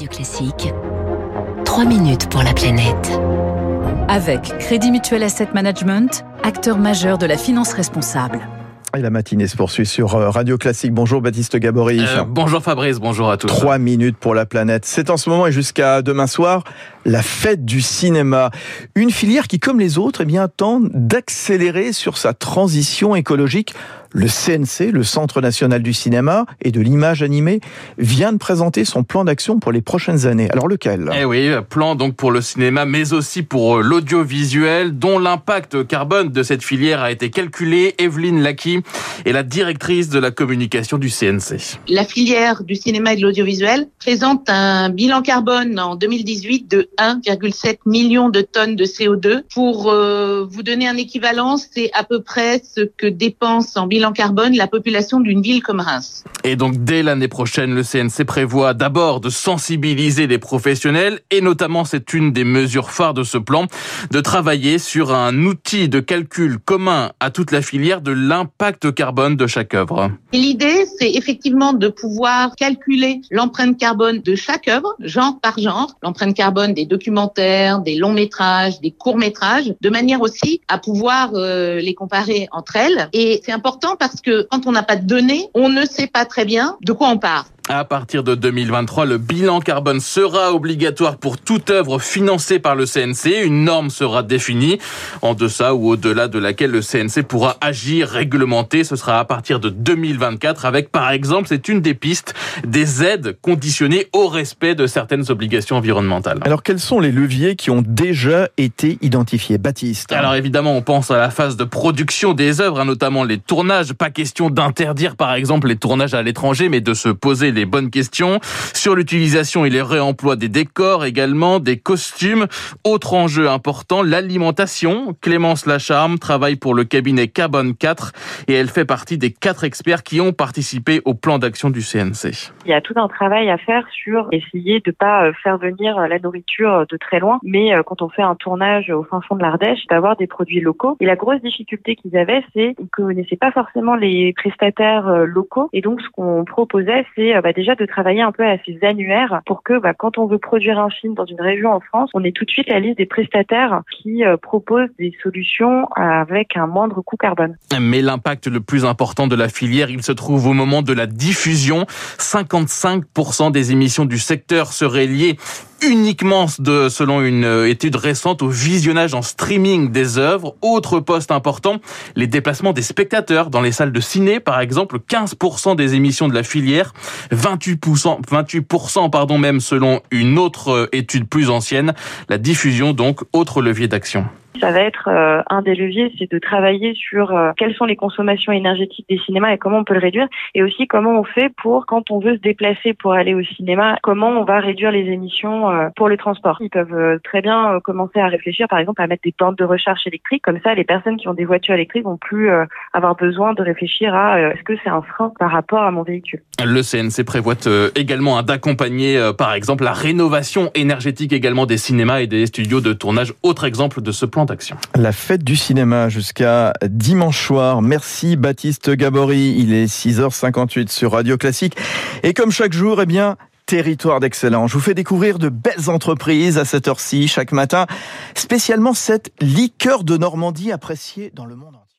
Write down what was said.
Radio Classique, 3 minutes pour la planète. Avec Crédit Mutuel Asset Management, acteur majeur de la finance responsable. Et la matinée se poursuit sur euh, Radio Classique. Bonjour Baptiste Gabory. Euh, bonjour Fabrice, bonjour à tous. Trois minutes pour la planète. C'est en ce moment et jusqu'à demain soir la fête du cinéma. Une filière qui, comme les autres, eh bien, tente d'accélérer sur sa transition écologique. Le CNC, le Centre national du cinéma et de l'image animée, vient de présenter son plan d'action pour les prochaines années. Alors lequel? Eh oui, plan donc pour le cinéma, mais aussi pour euh, l'audiovisuel, dont l'impact carbone de cette filière a été calculé. Evelyne Laki est la directrice de la communication du CNC. La filière du cinéma et de l'audiovisuel présente un bilan carbone en 2018 de 1,7 million de tonnes de CO2. Pour euh, vous donner un équivalent, c'est à peu près ce que dépense en bilan carbone la population d'une ville comme Reims. Et donc dès l'année prochaine, le CNC prévoit d'abord de sensibiliser les professionnels et notamment c'est une des mesures phares de ce plan, de travailler sur un outil de calcul commun à toute la filière de l'impact carbone de chaque œuvre. L'idée, c'est effectivement de pouvoir calculer l'empreinte carbone de chaque œuvre, genre par genre, l'empreinte carbone des documentaires, des longs métrages, des courts métrages, de manière aussi à pouvoir euh, les comparer entre elles. Et c'est important parce que quand on n'a pas de données, on ne sait pas très bien de quoi on part. À partir de 2023, le bilan carbone sera obligatoire pour toute œuvre financée par le CNC. Une norme sera définie en deçà ou au-delà de laquelle le CNC pourra agir, réglementer. Ce sera à partir de 2024 avec, par exemple, c'est une des pistes, des aides conditionnées au respect de certaines obligations environnementales. Alors, quels sont les leviers qui ont déjà été identifiés Baptiste? Alors, évidemment, on pense à la phase de production des œuvres, hein, notamment les tournages. Pas question d'interdire, par exemple, les tournages à l'étranger, mais de se poser les bonnes questions sur l'utilisation et les réemplois des décors également, des costumes. Autre enjeu important, l'alimentation. Clémence Lacharme travaille pour le cabinet Carbone 4 et elle fait partie des quatre experts qui ont participé au plan d'action du CNC. Il y a tout un travail à faire sur essayer de pas euh, faire venir la nourriture de très loin, mais euh, quand on fait un tournage au fin fond de l'Ardèche, d'avoir des produits locaux. Et la grosse difficulté qu'ils avaient, c'est qu'ils connaissaient pas forcément les prestataires euh, locaux. Et donc, ce qu'on proposait, c'est bah, déjà de travailler un peu à ces annuaires pour que bah, quand on veut produire un film dans une région en France, on ait tout de suite la liste des prestataires qui euh, proposent des solutions avec un moindre coût carbone. Mais l'impact le plus important de la filière, il se trouve au moment de la diffusion. 55% des émissions du secteur seraient liées uniquement de, selon une euh, étude récente au visionnage en streaming des œuvres. Autre poste important, les déplacements des spectateurs dans les salles de ciné, par exemple, 15% des émissions de la filière, 28%, 28% pardon même selon une autre euh, étude plus ancienne. La diffusion donc, autre levier d'action. Ça va être euh, un des leviers, c'est de travailler sur euh, quelles sont les consommations énergétiques des cinémas et comment on peut le réduire, et aussi comment on fait pour quand on veut se déplacer pour aller au cinéma, comment on va réduire les émissions euh, pour les transports. Ils peuvent très bien commencer à réfléchir, par exemple, à mettre des bandes de recharge électriques, comme ça, les personnes qui ont des voitures électriques vont plus avoir besoin de réfléchir à est-ce que c'est un frein par rapport à mon véhicule. Le CNC prévoit également d'accompagner, par exemple, la rénovation énergétique également des cinémas et des studios de tournage. Autre exemple de ce plan La fête du cinéma jusqu'à dimanche soir. Merci Baptiste Gabory. Il est 6h58 sur Radio Classique. Et comme chaque jour, eh bien, territoire d'excellence. Je vous fais découvrir de belles entreprises à cette heure-ci chaque matin, spécialement cette liqueur de Normandie appréciée dans le monde entier.